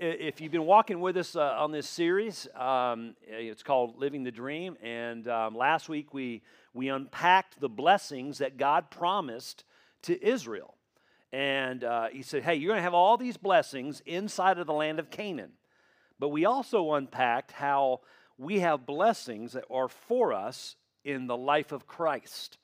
if you've been walking with us uh, on this series, um, it's called Living the Dream. And um, last week we, we unpacked the blessings that God promised to Israel. And uh, he said, Hey, you're going to have all these blessings inside of the land of Canaan. But we also unpacked how we have blessings that are for us in the life of Christ.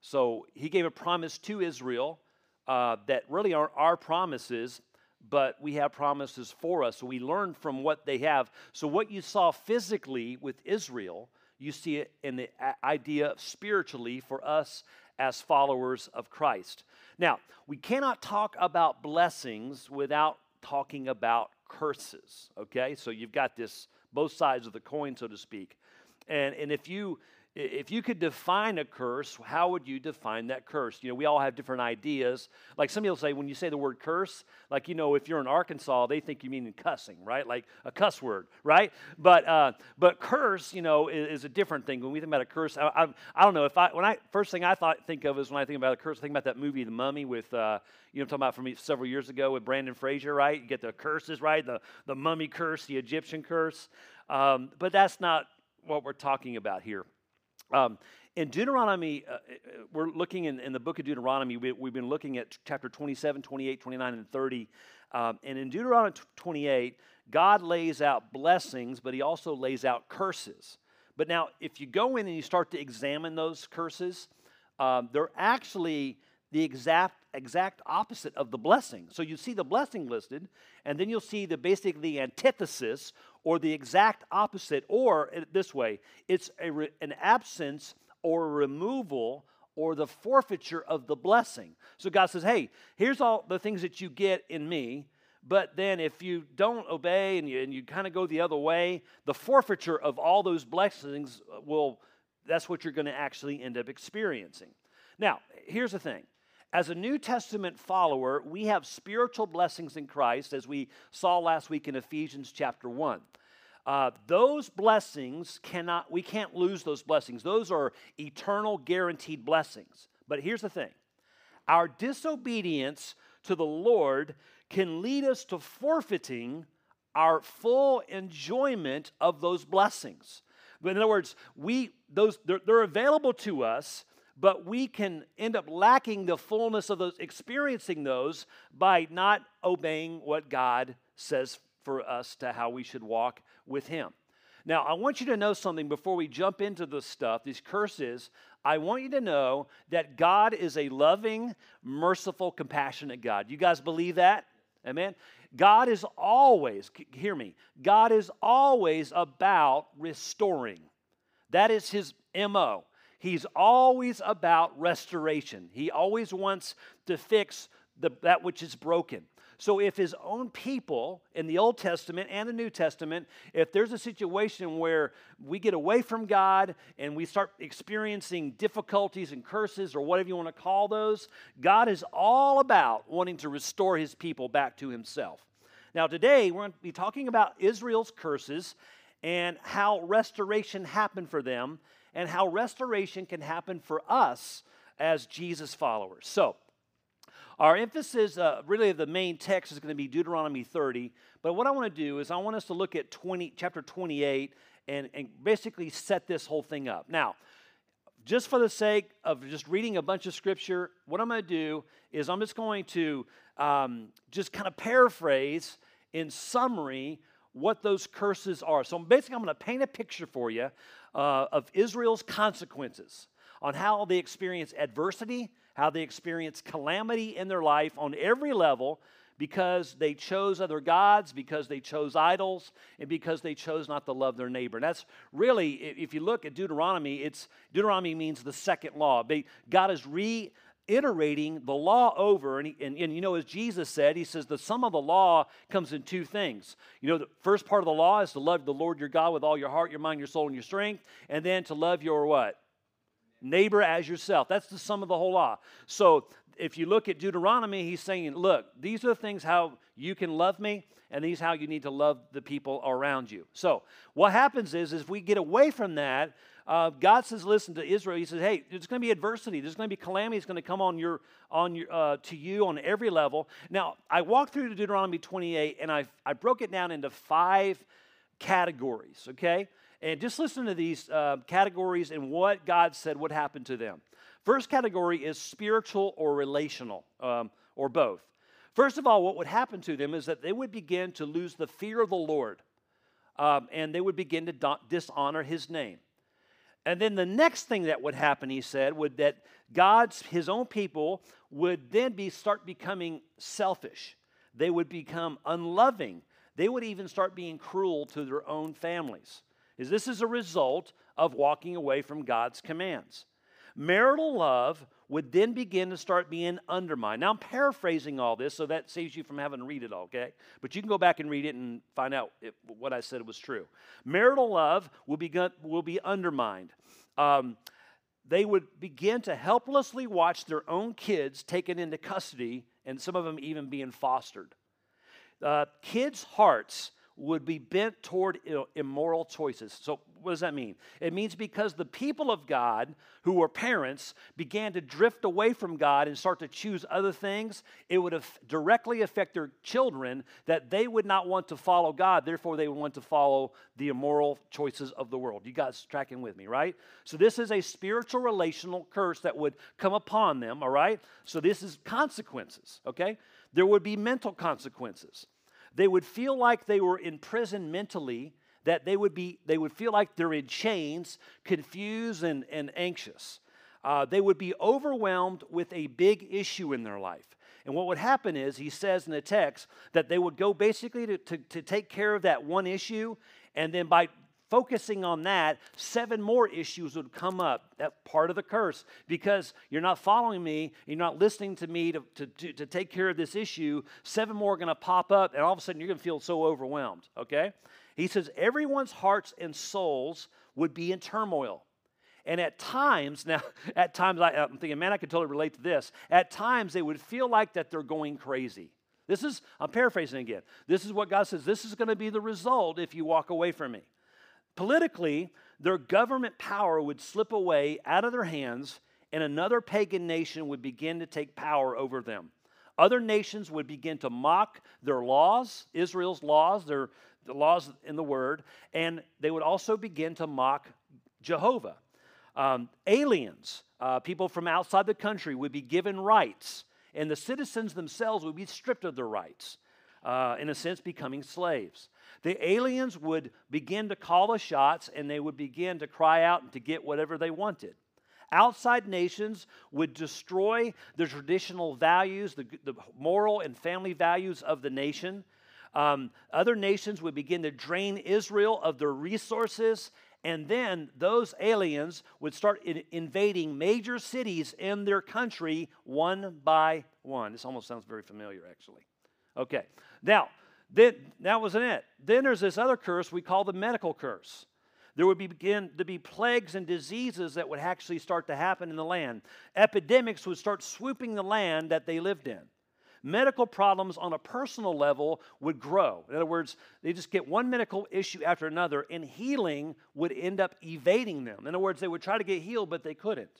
So he gave a promise to Israel uh, that really aren't our promises, but we have promises for us. So we learn from what they have. So what you saw physically with Israel, you see it in the idea spiritually for us as followers of Christ. Now, we cannot talk about blessings without talking about curses, okay? So you've got this both sides of the coin, so to speak. And, and if you if you could define a curse, how would you define that curse? You know, we all have different ideas. Like some people say, when you say the word curse, like, you know, if you're in Arkansas, they think you mean cussing, right? Like a cuss word, right? But, uh, but curse, you know, is, is, a different thing. When we think about a curse, I, I, I, don't know, if I, when I, first thing I thought, think of is when I think about a curse, I think about that movie, The Mummy, with, uh, you know, I'm talking about from several years ago with Brendan Fraser, right? You get the curses, right? The, the mummy curse, the Egyptian curse. Um, but that's not what we're talking about here. Um, in Deuteronomy, uh, uh, we're looking in, in, the book of Deuteronomy, we, have been looking at chapter 27, 28, 29, and 30. Um, and in Deuteronomy 28, God lays out blessings, but he also lays out curses. But now, if you go in and you start to examine those curses, um, they're actually the exact exact opposite of the blessing. So you see the blessing listed, and then you'll see the basically the antithesis or the exact opposite, or uh, this way, it's a, an absence or removal or the forfeiture of the blessing. So God says, hey, here's all the things that you get in me. But then, if you don't obey and you, and you kind of go the other way, the forfeiture of all those blessings uh, will, that's what you're going to actually end up experiencing. Now, here's the thing as a New Testament follower, we have spiritual blessings in Christ, as we saw last week in Ephesians chapter 1. Uh, those blessings cannot, we can't lose those blessings. Those are eternal, guaranteed blessings. But here's the thing our disobedience to the Lord can lead us to forfeiting our full enjoyment of those blessings. But in other words, we those they're, they're available to us, but we can end up lacking the fullness of those, experiencing those by not obeying what God says for us to how we should walk with Him. Now, I want you to know something before we jump into this stuff, these curses. I want you to know that God is a loving, merciful, compassionate God. You guys believe that? Amen. God is always, hear me, God is always about restoring. That is his MO. He's always about restoration. He always wants to fix the, that which is broken. So, if his own people in the Old Testament and the New Testament, if there's a situation where we get away from God and we start experiencing difficulties and curses or whatever you want to call those, God is all about wanting to restore his people back to himself. Now, today we're going to be talking about Israel's curses and how restoration happened for them and how restoration can happen for us as Jesus followers. So, our emphasis, uh, really, the main text is going to be Deuteronomy 30. But what I want to do is I want us to look at 20, chapter 28 and, and basically set this whole thing up. Now, just for the sake of just reading a bunch of scripture, what I'm going to do is I'm just going to um, just kind of paraphrase in summary what those curses are. So basically, I'm going to paint a picture for you uh, of Israel's consequences on how they experience adversity how they experience calamity in their life on every level because they chose other gods, because they chose idols, and because they chose not to love their neighbor. And that's really, if you look at Deuteronomy, it's Deuteronomy means the second law. God is reiterating the law over, and, he, and, and you know, as Jesus said, He says the sum of the law comes in two things. You know, the first part of the law is to love the Lord your God with all your heart, your mind, your soul, and your strength, and then to love your what? Neighbor as yourself. That's the sum of the whole law. So if you look at Deuteronomy, he's saying, look, these are the things how you can love me. and these how you need to love the people around you. So what happens is, is if we get away from that, uh, God says, listen to Israel. He says, hey, there's going to be adversity. There's going to be calamity. It's going to come on your, on your, uh, to you on every level. Now, I walked through to Deuteronomy 28, and I, I broke it down into five categories, okay? And just listen to these uh, categories and what God said would happen to them. First category is spiritual or relational, um, or both. First of all, what would happen to them is that they would begin to lose the fear of the Lord, um, and they would begin to do- dishonor His name. And then the next thing that would happen, he said, would that God's his own people would then be start becoming selfish. They would become unloving. They would even start being cruel to their own families. Is this is a result of walking away from God's commands. Marital love would then begin to start being undermined. Now, I'm paraphrasing all this, so that saves you from having to read it all, okay? But you can go back and read it and find out if, what I said was true. Marital love will be, will be undermined. Um, they would begin to helplessly watch their own kids taken into custody, and some of them even being fostered. Uh, kids' hearts would be bent toward immoral choices. So, what does that mean? It means because the people of God, who were parents, began to drift away from God and start to choose other things, it would directly affect their children that they would not want to follow God. Therefore, they would want to follow the immoral choices of the world. You guys tracking with me, right? So, this is a spiritual relational curse that would come upon them, all right? So, this is consequences, okay? There would be mental consequences. They would feel like they were in prison mentally, that they would, be, they would feel like they're in chains, confused and, and anxious. Uh, they would be overwhelmed with a big issue in their life. And what would happen is, he says in the text, that they would go basically to, to, to take care of that one issue, and then by focusing on that, seven more issues would come up. That part of the curse. Because you're not following me, you're not listening to me to, to, to, to take care of this issue, seven more are going to pop up, and all of a sudden you're going to feel so overwhelmed, okay? He says, everyone's hearts and souls would be in turmoil. And at times, now, at times I, I'm thinking, man, I could totally relate to this. At times, they would feel like that they're going crazy. This is, I'm paraphrasing again. This is what God says, this is going to be the result if you walk away from me. Politically, their government power would slip away out of their hands, and another pagan nation would begin to take power over them. Other nations would begin to mock their laws, Israel's laws, their the laws in the Word, and they would also begin to mock Jehovah. Um, aliens, uh, people from outside the country, would be given rights, and the citizens themselves would be stripped of their rights, uh, in a sense, becoming slaves. The aliens would begin to call the shots and they would begin to cry out and to get whatever they wanted. Outside nations would destroy the traditional values, the, the moral and family values of the nation. Um, other nations would begin to drain Israel of their resources, and then those aliens would start in invading major cities in their country one by one. This almost sounds very familiar, actually. Okay, now then that wasn't it. Then there's this other curse we call the medical curse. There would begin to be plagues and diseases that would actually start to happen in the land. Epidemics would start swooping the land that they lived in. Medical problems on a personal level would grow. In other words, they just get one medical issue after another, and healing would end up evading them. In other words, they would try to get healed, but they couldn't.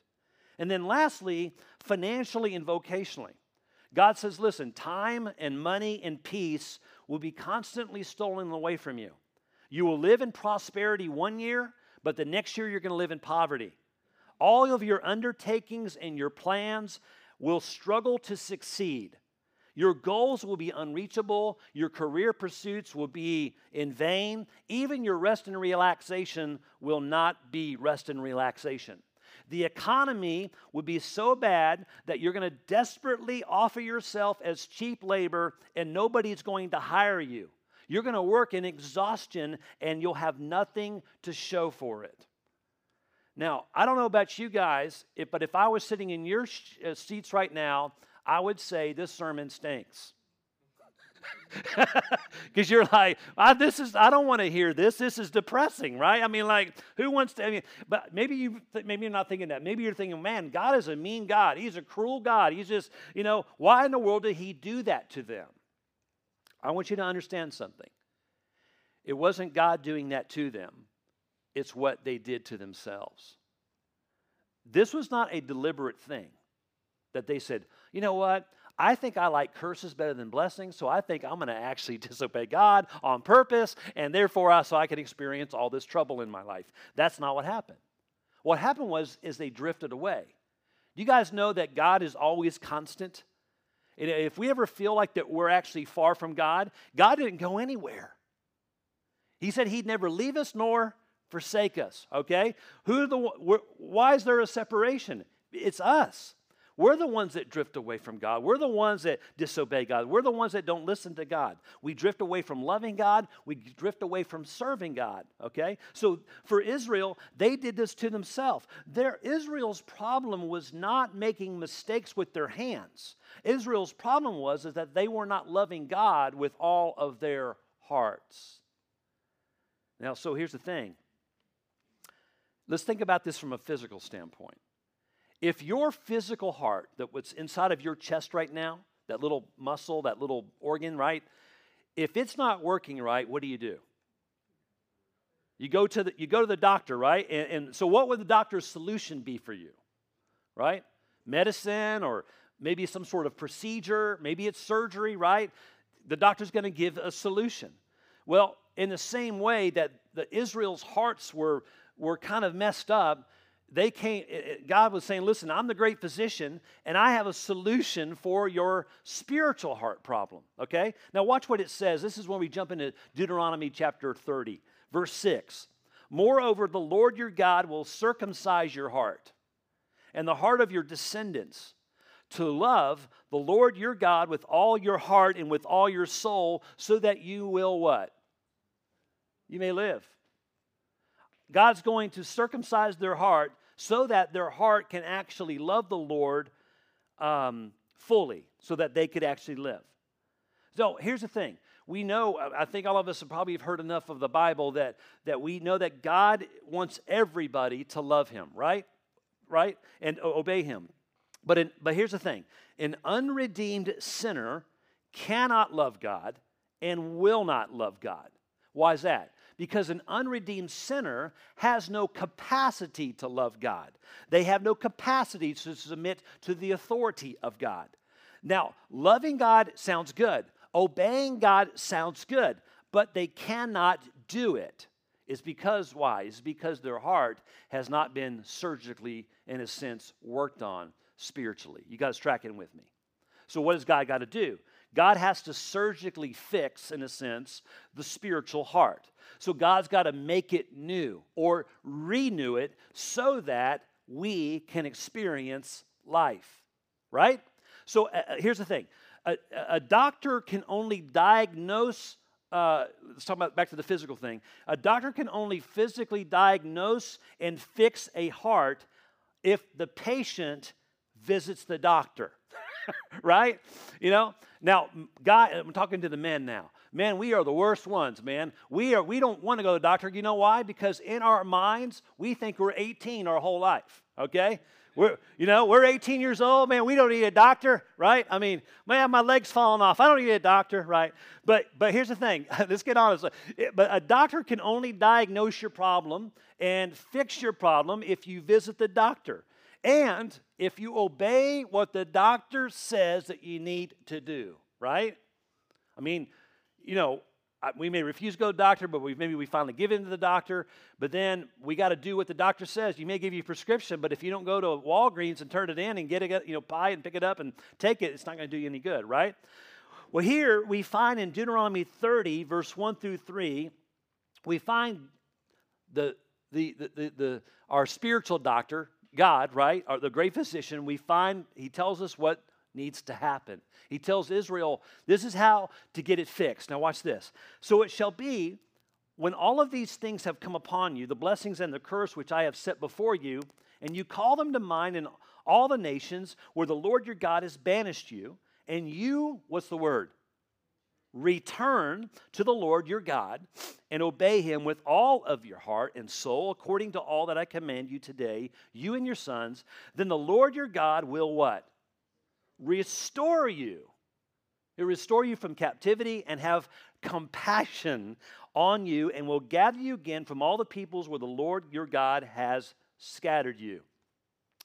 And then lastly, financially and vocationally. God says, listen, time and money and peace will be constantly stolen away from you. You will live in prosperity one year, but the next year you're going to live in poverty. All of your undertakings and your plans will struggle to succeed. Your goals will be unreachable. Your career pursuits will be in vain. Even your rest and relaxation will not be rest and relaxation. The economy would be so bad that you're going to desperately offer yourself as cheap labor and nobody's going to hire you. You're going to work in exhaustion and you'll have nothing to show for it. Now, I don't know about you guys, but if I was sitting in your uh, seats right now, I would say this sermon stinks because you're like I, this is i don't want to hear this. This is depressing right? I mean like who wants to i mean but maybe you maybe you're not thinking that. Maybe you're thinking man god is a mean god. He's a cruel god. He's just you know why in the world did he do that to them? I want you to understand something. It wasn't God doing that to them, it's what they did to themselves. This was not a deliberate thing that they said, you know what? I think I like curses better than blessings, so I think I'm going to actually disobey God on purpose, and therefore, I, so I can experience all this trouble in my life. That's not what happened. What happened was is they drifted away. Do you guys know that God is always constant? If we ever feel like that we're actually far from God, God didn't go anywhere. He said He'd never leave us nor forsake us. Okay, who the why is there a separation? It's us. We're the ones that drift away from God. We're the ones that disobey God. We're the ones that don't listen to God. We drift away from loving God. We drift away from serving God. Okay? So for Israel, they did this to themselves. Their Israel's problem was not making mistakes with their hands. Israel's problem was is that they were not loving God with all of their hearts. Now, so here's the thing. Let's think about this from a physical standpoint. If your physical heart, that what's inside of your chest right now, that little muscle, that little organ, right? If it's not working right, what do you do? You go to the, you go to the doctor, right? And, and so, what would the doctor's solution be for you, right? Medicine or maybe some sort of procedure, maybe it's surgery, right? The doctor's going to give a solution. Well, in the same way that the Israel's hearts were, were kind of messed up, they came god was saying listen i'm the great physician and i have a solution for your spiritual heart problem okay? Now watch what it says. This is when we jump into deuteronomy chapter 30 verse 6 moreover the lord your god will circumcise your heart and the heart of your descendants to love the lord your god with all your heart and with all your soul so that you will what? You may live. God's going to circumcise their heart so that their heart can actually love the Lord um, fully, so that they could actually live. So here's the thing. We know, I think all of us have probably heard enough of the Bible that, that we know that God wants everybody to love Him, right? Right? And obey Him. But, in, but here's the thing an unredeemed sinner cannot love God and will not love God. Why is that? Because an unredeemed sinner has no capacity to love God. They have no capacity to submit to the authority of God. Now, loving God sounds good, obeying God sounds good, but they cannot do it. it. Is because why? Is because their heart has not been surgically, in a sense, worked on spiritually. You guys tracking with me? So, what does God got to do? God has to surgically fix, in a sense, the spiritual heart. So God's got to make it new or renew it so that we can experience life, right? So uh, uh here's the thing a, a, doctor can only diagnose. Uh, let's talk about back to the physical thing. A doctor can only physically diagnose and fix a heart if the patient visits the doctor. right? You know? Now, God, I'm talking to the men now. Man, we are the worst ones, man. We are we don't want to go to the doctor. You know why? Because in our minds, we think we're 18 our whole life. Okay? We're, you know, we're 18 years old, man. We don't need a doctor, right? I mean, man, my leg's falling off. I don't need a doctor, right? But but here's the thing. Let's get honest. Eh, but a doctor can only diagnose your problem and fix your problem if you visit the doctor. And if you obey what the doctor says that you need to do, right? I mean, you know, we may refuse to go to the doctor, but we, maybe we finally give in to the doctor. But then we got to do what the doctor says. You may give you a prescription, but if you don't go to Walgreens and turn it in and get it, you know, buy it and pick it up and take it, it's not going to do you any good, right? Well, here we find in Deuteronomy 30, verse 1 through 3, we find the, the, the, the, the our spiritual doctor, God, right, or the great physician, we find he tells us what needs to happen. He tells Israel, this is how to get it fixed. Now, watch this. So it shall be when all of these things have come upon you, the blessings and the curse which I have set before you, and you call them to mind in all the nations where the Lord your God has banished you, and you, what's the word? Return to the Lord your God and obey him with all of your heart and soul, according to all that I command you today, you and your sons. Then the Lord your God will what? Restore you He'll restore you from captivity and have compassion on you and will gather you again from all the peoples where the Lord your God has scattered you.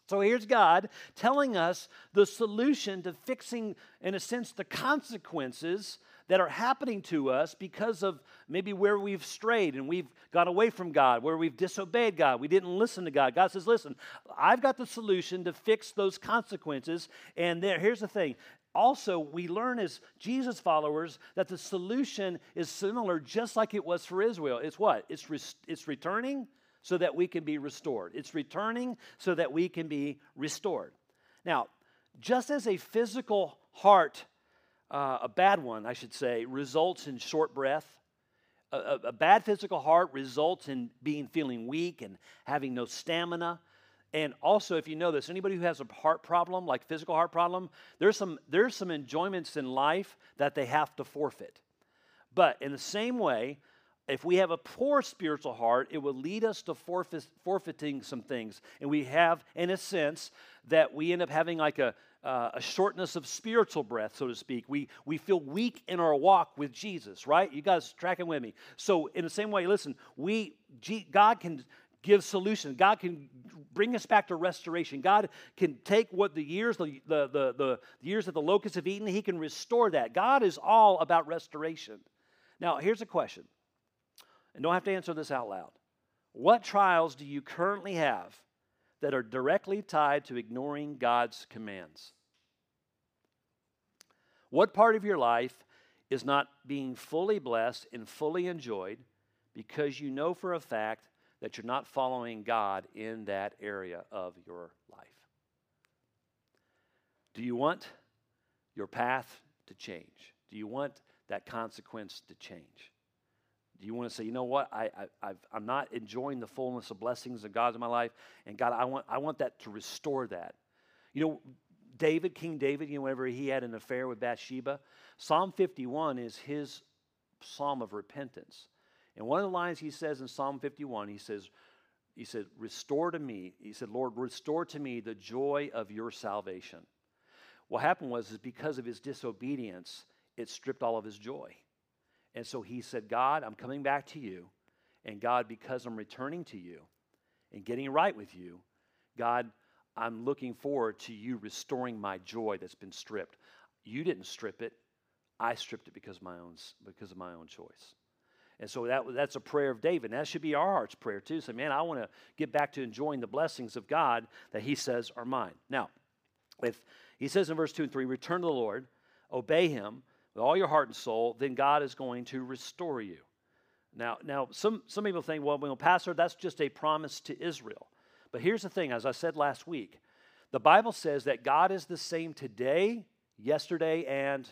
So here's God telling us the solution to fixing, in a sense, the consequences that are happening to us because of maybe where we've strayed and we've gone away from God, where we've disobeyed God, we didn't listen to God. God says, Listen, I've got the solution to fix those consequences. And there, here's the thing also, we learn as Jesus followers that the solution is similar, just like it was for Israel. It's what? It's, re- it's returning so that we can be restored. It's returning so that we can be restored. Now, just as a physical heart uh, a bad one, I should say, results in short breath. A, a, a, bad physical heart results in being feeling weak and having no stamina. And also, if you know this, anybody who has a heart problem, like physical heart problem, there's some there's some enjoyments in life that they have to forfeit. But in the same way, if we have a poor spiritual heart, it will lead us to forfeit, forfeiting some things. And we have, in a sense, that we end up having like a, uh, a shortness of spiritual breath, so to speak. We, we feel weak in our walk with Jesus, right? You guys tracking with me. So, in the same way, listen, we, God can give solutions. God can bring us back to restoration. God can take what the years, the, the, the, the years that the locusts have eaten, He can restore that. God is all about restoration. Now, here's a question, and don't have to answer this out loud. What trials do you currently have that are directly tied to ignoring God's commands. What part of your life is not being fully blessed and fully enjoyed because you know for a fact that you're not following God in that area of your life? Do you want your path to change? Do you want that consequence to change? Do you want to say, you know what, I, I, I'm not enjoying the fullness of blessings of God in my life, and God, I want, I want that to restore that. You know, David, King David, you know, whenever he had an affair with Bathsheba, Psalm 51 is his psalm of repentance. And one of the lines he says in Psalm 51, he says, he said, Restore to me, he said, Lord, restore to me the joy of your salvation. What happened was is because of his disobedience, it stripped all of his joy. And so he said, God, I'm coming back to you. And God, because I'm returning to you and getting right with you, God, I'm looking forward to you restoring my joy that's been stripped. You didn't strip it. I stripped it because of my own, because of my own choice. And so that, that's a prayer of David. And that should be our heart's prayer too. Say, man, I want to get back to enjoying the blessings of God that he says are mine. Now, if he says in verse 2 and 3, return to the Lord, obey him, with all your heart and soul, then God is going to restore you. Now, now some, some people think, well, well, Pastor, that's just a promise to Israel. But here's the thing, as I said last week, the Bible says that God is the same today, yesterday, and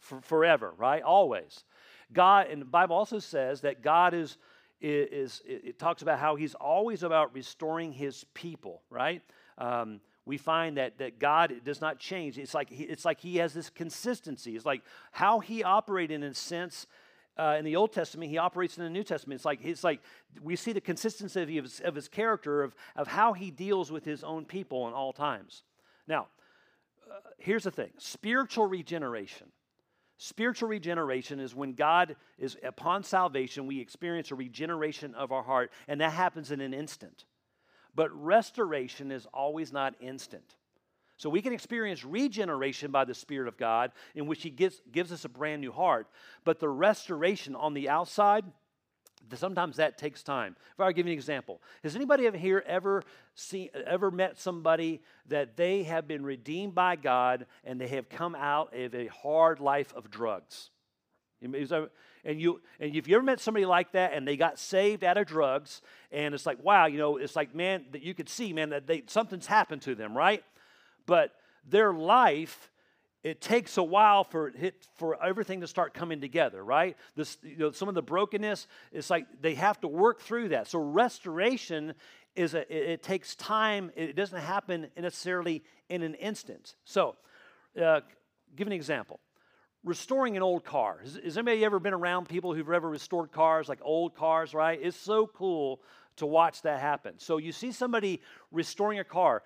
for, forever, right? Always. God, and the Bible also says that God is, is, is it talks about how he's always about restoring his people, right? Um, we find that, that God does not change. It's like, he, it's like He has this consistency. It's like how He operated in a sense uh, in the Old Testament, He operates in the New Testament. It's like, it's like we see the consistency of his, of his character, of, of how He deals with His own people in all times. Now, uh, here's the thing spiritual regeneration. Spiritual regeneration is when God is upon salvation, we experience a regeneration of our heart, and that happens in an instant. But restoration is always not instant. So we can experience regeneration by the Spirit of God, in which He gives, gives us a brand new heart. But the restoration on the outside, sometimes that takes time. If I were to give you an example, has anybody here ever seen, ever met somebody that they have been redeemed by God and they have come out of a hard life of drugs? And you and if you ever met somebody like that and they got saved out of drugs, and it's like, wow, you know, it's like, man, that you could see, man, that they something's happened to them, right? But their life, it takes a while for it for everything to start coming together, right? This, you know, some of the brokenness, it's like they have to work through that. So restoration is a, it, it takes time. It doesn't happen necessarily in an instant. So, uh, give an example restoring an old car. Has, has, anybody ever been around people who've ever restored cars, like old cars, right? It's so cool to watch that happen. So you see somebody restoring a car.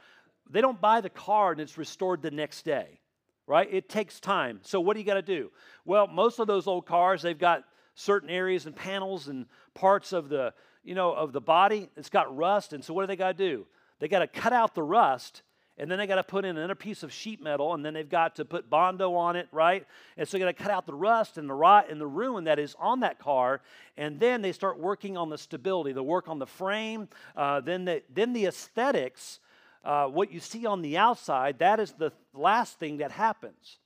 They don't buy the car and it's restored the next day, right? It takes time. So what do you got to do? Well, most of those old cars, they've got certain areas and panels and parts of the, you know, of the body. It's got rust, and so what do they got to do? They got to cut out the rust and then they got to put in another piece of sheet metal, and then they've got to put Bondo on it, right? And so they got to cut out the rust and the rot and the ruin that is on that car, and then they start working on the stability, the work on the frame, uh, then the then the aesthetics. Uh, what you see on the outside, that is the last thing that happens.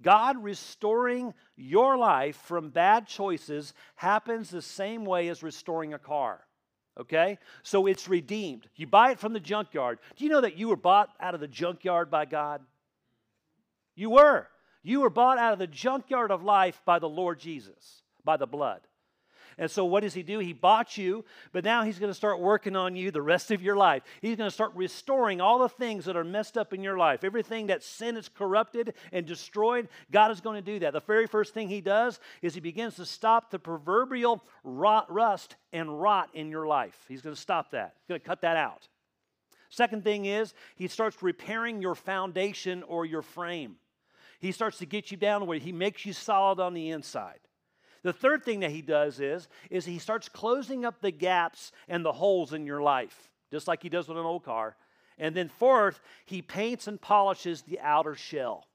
God restoring your life from bad choices happens the same way as restoring a car okay? So it's redeemed. You buy it from the junkyard. Do you know that you were bought out of the junkyard by God? You were. You were bought out of the junkyard of life by the Lord Jesus, by the blood. And so, what does he do? He bought you, but now he's going to start working on you the rest of your life. He's going to start restoring all the things that are messed up in your life. Everything that sin has corrupted and destroyed, God is going to do that. The very first thing he does is he begins to stop the proverbial rot, rust and rot in your life. He's going to stop that, he's going to cut that out. Second thing is, he starts repairing your foundation or your frame. He starts to get you down where he makes you solid on the inside. The third thing that he does is, is he starts closing up the gaps and the holes in your life, just like he does with an old car. And then fourth, he paints and polishes the outer shell.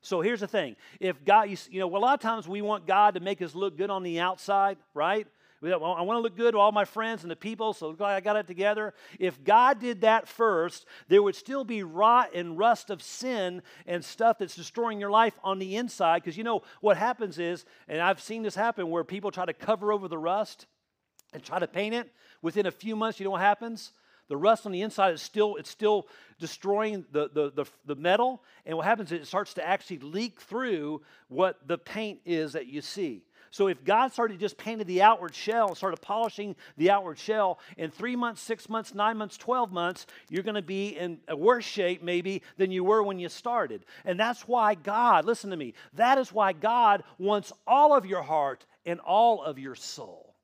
So here's the thing. If God, you, know, a lot of times we want God to make us look good on the outside, right? I want to look good to all my friends and the people, so I got it together. If God did that first, there would still be rot and rust of sin and stuff that's destroying your life on the inside. Because you know what happens is, and I've seen this happen where people try to cover over the rust and try to paint it. Within a few months, you know what happens? The rust on the inside is still it's still destroying the, the, the, the, metal, and what happens is it starts to actually leak through what the paint is that you see. So if God started just painting the outward shell and started polishing the outward shell, in three months, six months, nine months, 12 months, you're going to be in a worse shape maybe than you were when you started. And that's why God, listen to me, that is why God wants all of your heart and all of your soul.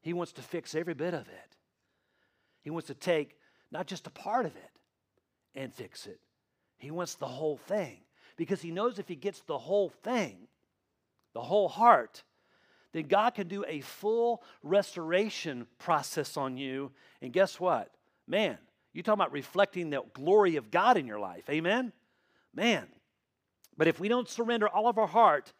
He wants to fix every bit of it. He wants to take not just a part of it and fix it, He wants the whole thing. Because He knows if He gets the whole thing, the whole heart, then God can do a full restoration process on you. And guess what? Man, you talking about reflecting the glory of God in your life. Amen? Man. But if we don't surrender all of our heart,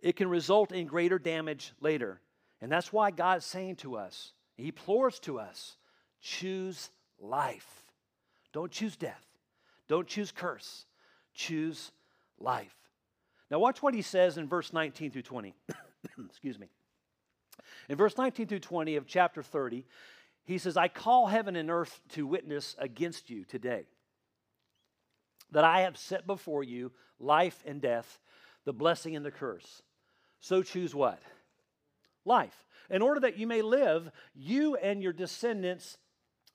it can result in greater damage later. And that's why God is saying to us, He implores to us, choose life. Don't choose death. Don't choose curse. Choose life. Now, watch what he says in verse 19 through 20. Excuse me. In verse 19 through 20 of chapter 30, he says, I call heaven and earth to witness against you today that I have set before you life and death, the blessing and the curse. So choose what? Life. In order that you may live, you and your descendants,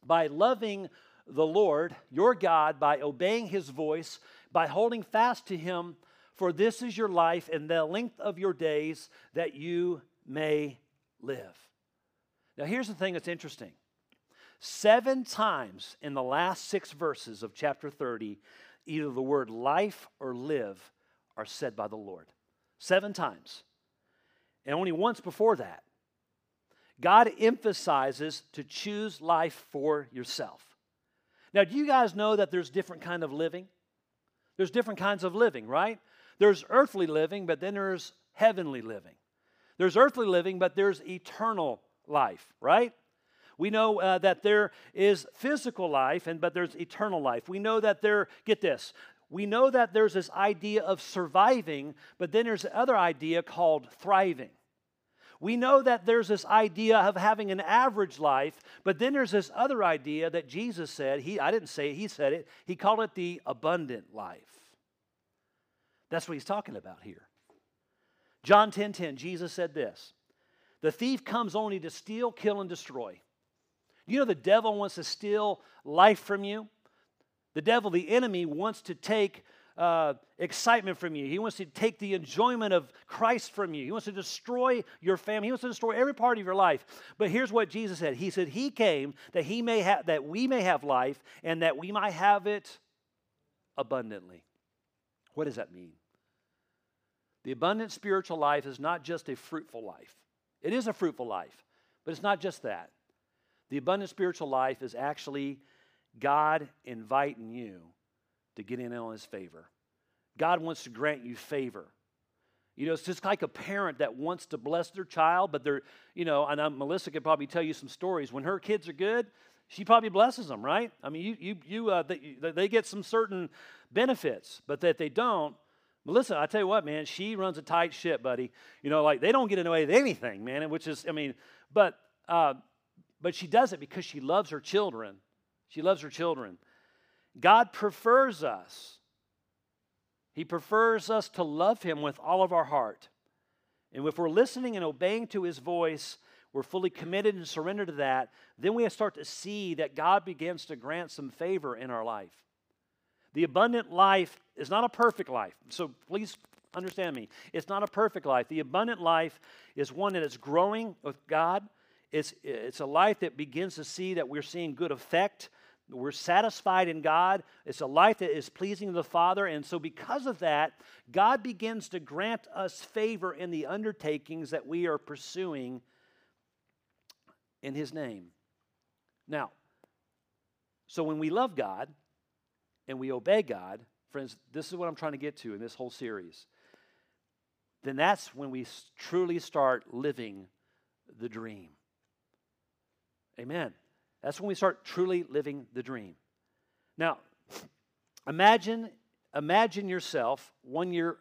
by loving the Lord, your God, by obeying his voice, by holding fast to him for this is your life and the length of your days that you may live. Now, here's the thing that's interesting. Seven times in the last six verses of chapter 30, either the word life or live are said by the Lord. Seven times. And only once before that. God emphasizes to choose life for yourself. Now, do you guys know that there's different kind of living? There's different kinds of living, right? There's earthly living, but then there's heavenly living. There's earthly living, but there's eternal life, right? We know uh, that there is physical life, and but there's eternal life. We know that there, get this, we know that there's this idea of surviving, but then there's the other idea called thriving. We know that there's this idea of having an average life, but then there's this other idea that Jesus said, he, I didn't say it, he said it, he called it the abundant life. That's what he's talking about here. John 10:10, 10, 10, Jesus said this: The thief comes only to steal, kill, and destroy. You know the devil wants to steal life from you? The devil, the enemy, wants to take uh, excitement from you. He wants to take the enjoyment of Christ from you. He wants to destroy your family. He wants to destroy every part of your life. But here's what Jesus said. He said, He came that he may have that we may have life and that we might have it abundantly. What does that mean? The abundant spiritual life is not just a fruitful life. It is a fruitful life, but it's not just that. The abundant spiritual life is actually God inviting you to get in on his favor. God wants to grant you favor. You know, it's just like a parent that wants to bless their child, but they're, you know, and I'm, Melissa could probably tell you some stories. When her kids are good, she probably blesses them, right? I mean, you, you, you, uh, they, they get some certain benefits, but that they don't. Melissa, I tell you what, man, she runs a tight ship, buddy. You know, like they don't get away with anything, man. Which is, I mean, but uh, but she does it because she loves her children. She loves her children. God prefers us he prefers us to love Him with all of our heart. And if we're listening and obeying to His voice, we're fully committed and surrendered to that, then we start to see that God begins to grant some favor in our life. The abundant life is not a perfect life. So please understand me. It's not a perfect life. The abundant life is one that is growing with God. It's, it's a life that begins to see that we're seeing good effect we're satisfied in God. It's a life that is pleasing to the Father. And so, because of that, God begins to grant us favor in the undertakings that we are pursuing in His name. Now, so when we love God and we obey God, friends, this is what I'm trying to get to in this whole series. Then that's when we truly start living the dream. Amen. That's when we start truly living the dream. Now, imagine imagine yourself 1 year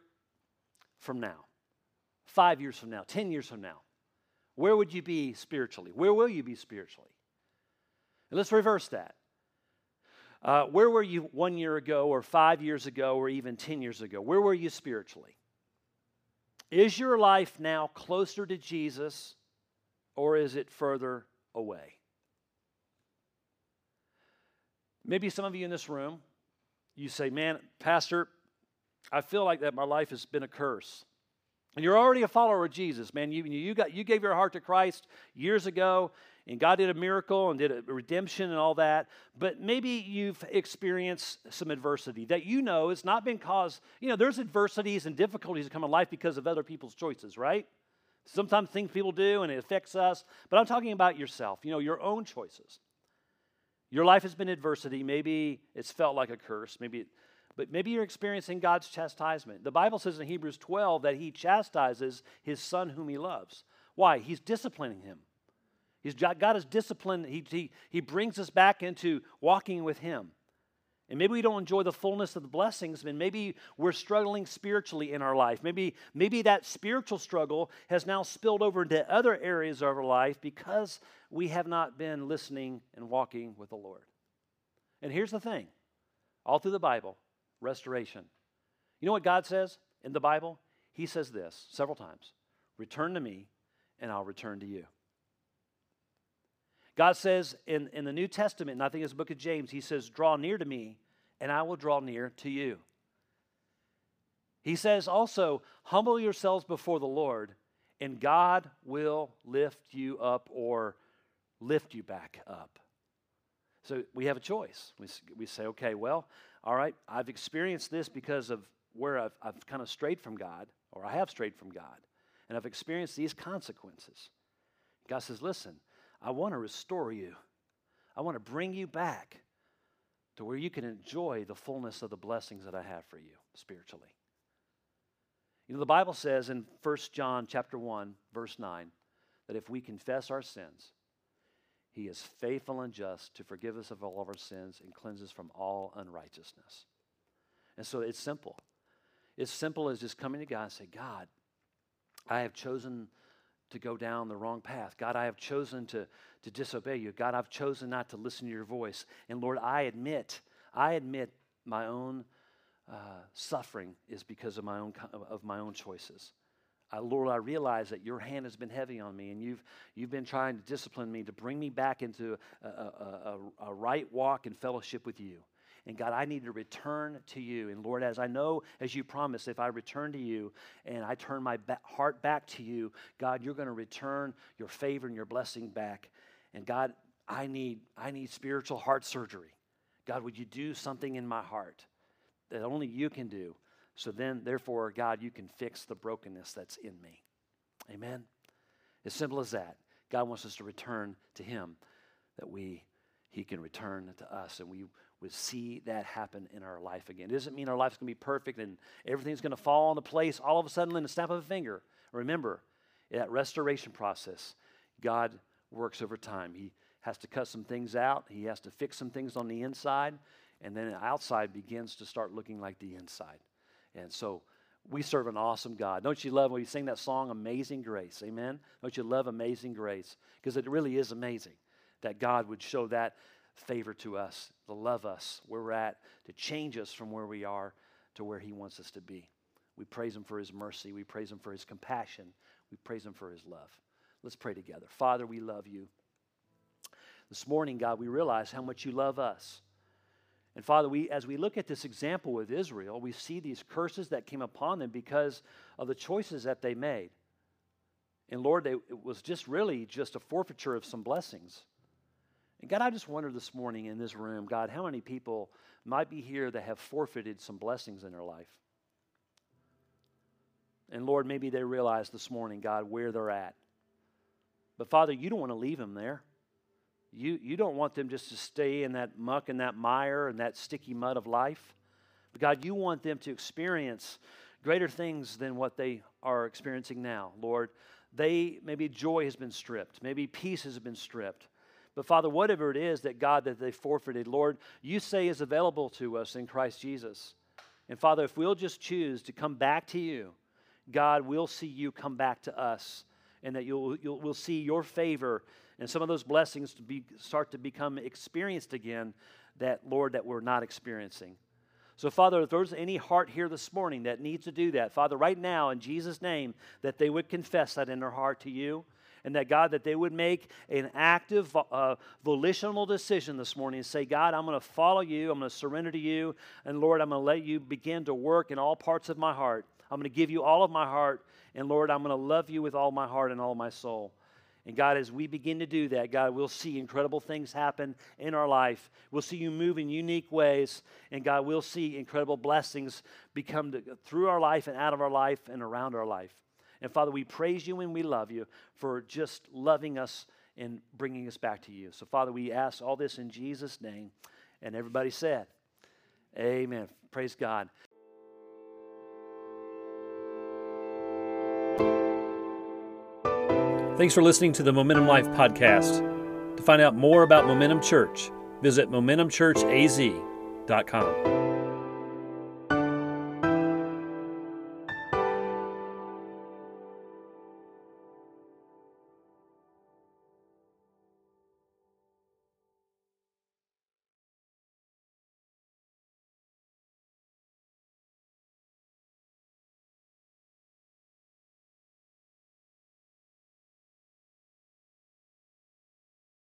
from now, 5 years from now, 10 years from now. Where would you be spiritually? Where will you be spiritually? And let's reverse that. Uh, where were you one year ago, or five years ago, or even 10 years ago? Where were you spiritually? Is your life now closer to Jesus, or is it further away? Maybe some of you in this room, you say, Man, Pastor, I feel like that my life has been a curse. And you're already a follower of Jesus, man. You, you, got, you gave your heart to Christ years ago, and God did a miracle and did a redemption and all that. But maybe you've experienced some adversity that you know has not been caused. You know, there's adversities and difficulties that come in life because of other people's choices, right? Sometimes things people do and it affects us. But I'm talking about yourself, you know, your own choices. Your life has been adversity. Maybe it's felt like a curse. Maybe, but maybe you're experiencing God's chastisement. The Bible says in Hebrews 12 that He chastises His Son whom He loves. Why? He's disciplining him. He's, God is disciplined. He, he, he brings us back into walking with Him. And maybe we don't enjoy the fullness of the blessings, and maybe we're struggling spiritually in our life. Maybe, maybe that spiritual struggle has now spilled over into other areas of our life because we have not been listening and walking with the Lord. And here's the thing all through the Bible, restoration. You know what God says in the Bible? He says this several times Return to me, and I'll return to you. God says in, in the New Testament, and I think it's the book of James, he says, Draw near to me, and I will draw near to you. He says also, Humble yourselves before the Lord, and God will lift you up or lift you back up. So we have a choice. We, we say, okay, well, all right, I've experienced this because of where I've, I've kind of strayed from God, or I have strayed from God, and I've experienced these consequences. God says, listen, I want to restore you. I want to bring you back to where you can enjoy the fullness of the blessings that I have for you spiritually. You know, the Bible says in 1 John chapter 1, verse 9, that if we confess our sins, he is faithful and just to forgive us of all of our sins and cleanse us from all unrighteousness. And so it's simple. It's simple as just coming to God and say, God, I have chosen to go down the wrong path. God, I have chosen to, to disobey you. God, I've chosen not to listen to your voice. And Lord, I admit, I admit my own uh, suffering is because of my own, of my own choices. Uh, Lord, I realize that your hand has been heavy on me and you've, you've been trying to discipline me to bring me back into a, a, a, a right walk and fellowship with you. And God, I need to return to you. And Lord, as I know, as you promised, if I return to you and I turn my ba- heart back to you, God, you're going to return your favor and your blessing back. And God, I need, I need spiritual heart surgery. God, would you do something in my heart that only you can do So then, therefore, God, you can fix the brokenness that's in me. Amen. As simple as that. God wants us to return to Him, that we He can return to us, and we would see that happen in our life again. It doesn't mean our life's going to be perfect and everything's going to fall into place all of a sudden in the snap of a finger. Remember, that restoration process, God works over time. He has to cut some things out, He has to fix some things on the inside, and then the outside begins to start looking like the inside. And so we serve an awesome God. Don't you love when you sing that song, Amazing Grace? Amen? Don't you love Amazing Grace? Because it really is amazing that God would show that favor to us, to love us where we're at, to change us from where we are to where He wants us to be. We praise Him for His mercy. We praise Him for His compassion. We praise Him for His love. Let's pray together. Father, we love you. This morning, God, we realize how much you love us. And Father, we, as we look at this example with Israel, we see these curses that came upon them because of the choices that they made. And Lord, they, it was just really just a forfeiture of some blessings. And God, I just wonder this morning in this room, God, how many people might be here that have forfeited some blessings in their life? And Lord, maybe they realize this morning, God, where they're at. But Father, you don't want to leave them there. You, you don't want them just to stay in that muck and that mire and that sticky mud of life. But God, you want them to experience greater things than what they are experiencing now. Lord, they maybe joy has been stripped, maybe peace has been stripped. But Father, whatever it is that God that they forfeited, Lord, you say is available to us in Christ Jesus. And Father, if we'll just choose to come back to you, God we'll see you come back to us, and that you'll, you'll we'll see your favor and some of those blessings to be start to become experienced again. That Lord, that we're not experiencing. So, Father, if there's any heart here this morning that needs to do that, Father, right now, in Jesus' name, that they would confess that in their heart to you and that God, that they would make an active, uh, volitional decision this morning and say, God, I'm going to follow you, I'm going to surrender to you, and Lord, I'm going to let you begin to work in all parts of my heart. I'm going to give you all of my heart, and Lord, I'm going to love you with all my heart and all my soul. And God, as we begin to do that, God, we'll see incredible things happen in our life. We'll see you move in unique ways. And God, we'll see incredible blessings become to, through our life and out of our life and around our life. And Father, we praise you and we love you for just loving us and bringing us back to you. So, Father, we ask all this in Jesus' name. And everybody said, Amen. Praise God. Thanks for listening to the Momentum Life podcast. To find out more about Momentum Church, visit MomentumChurchAZ.com.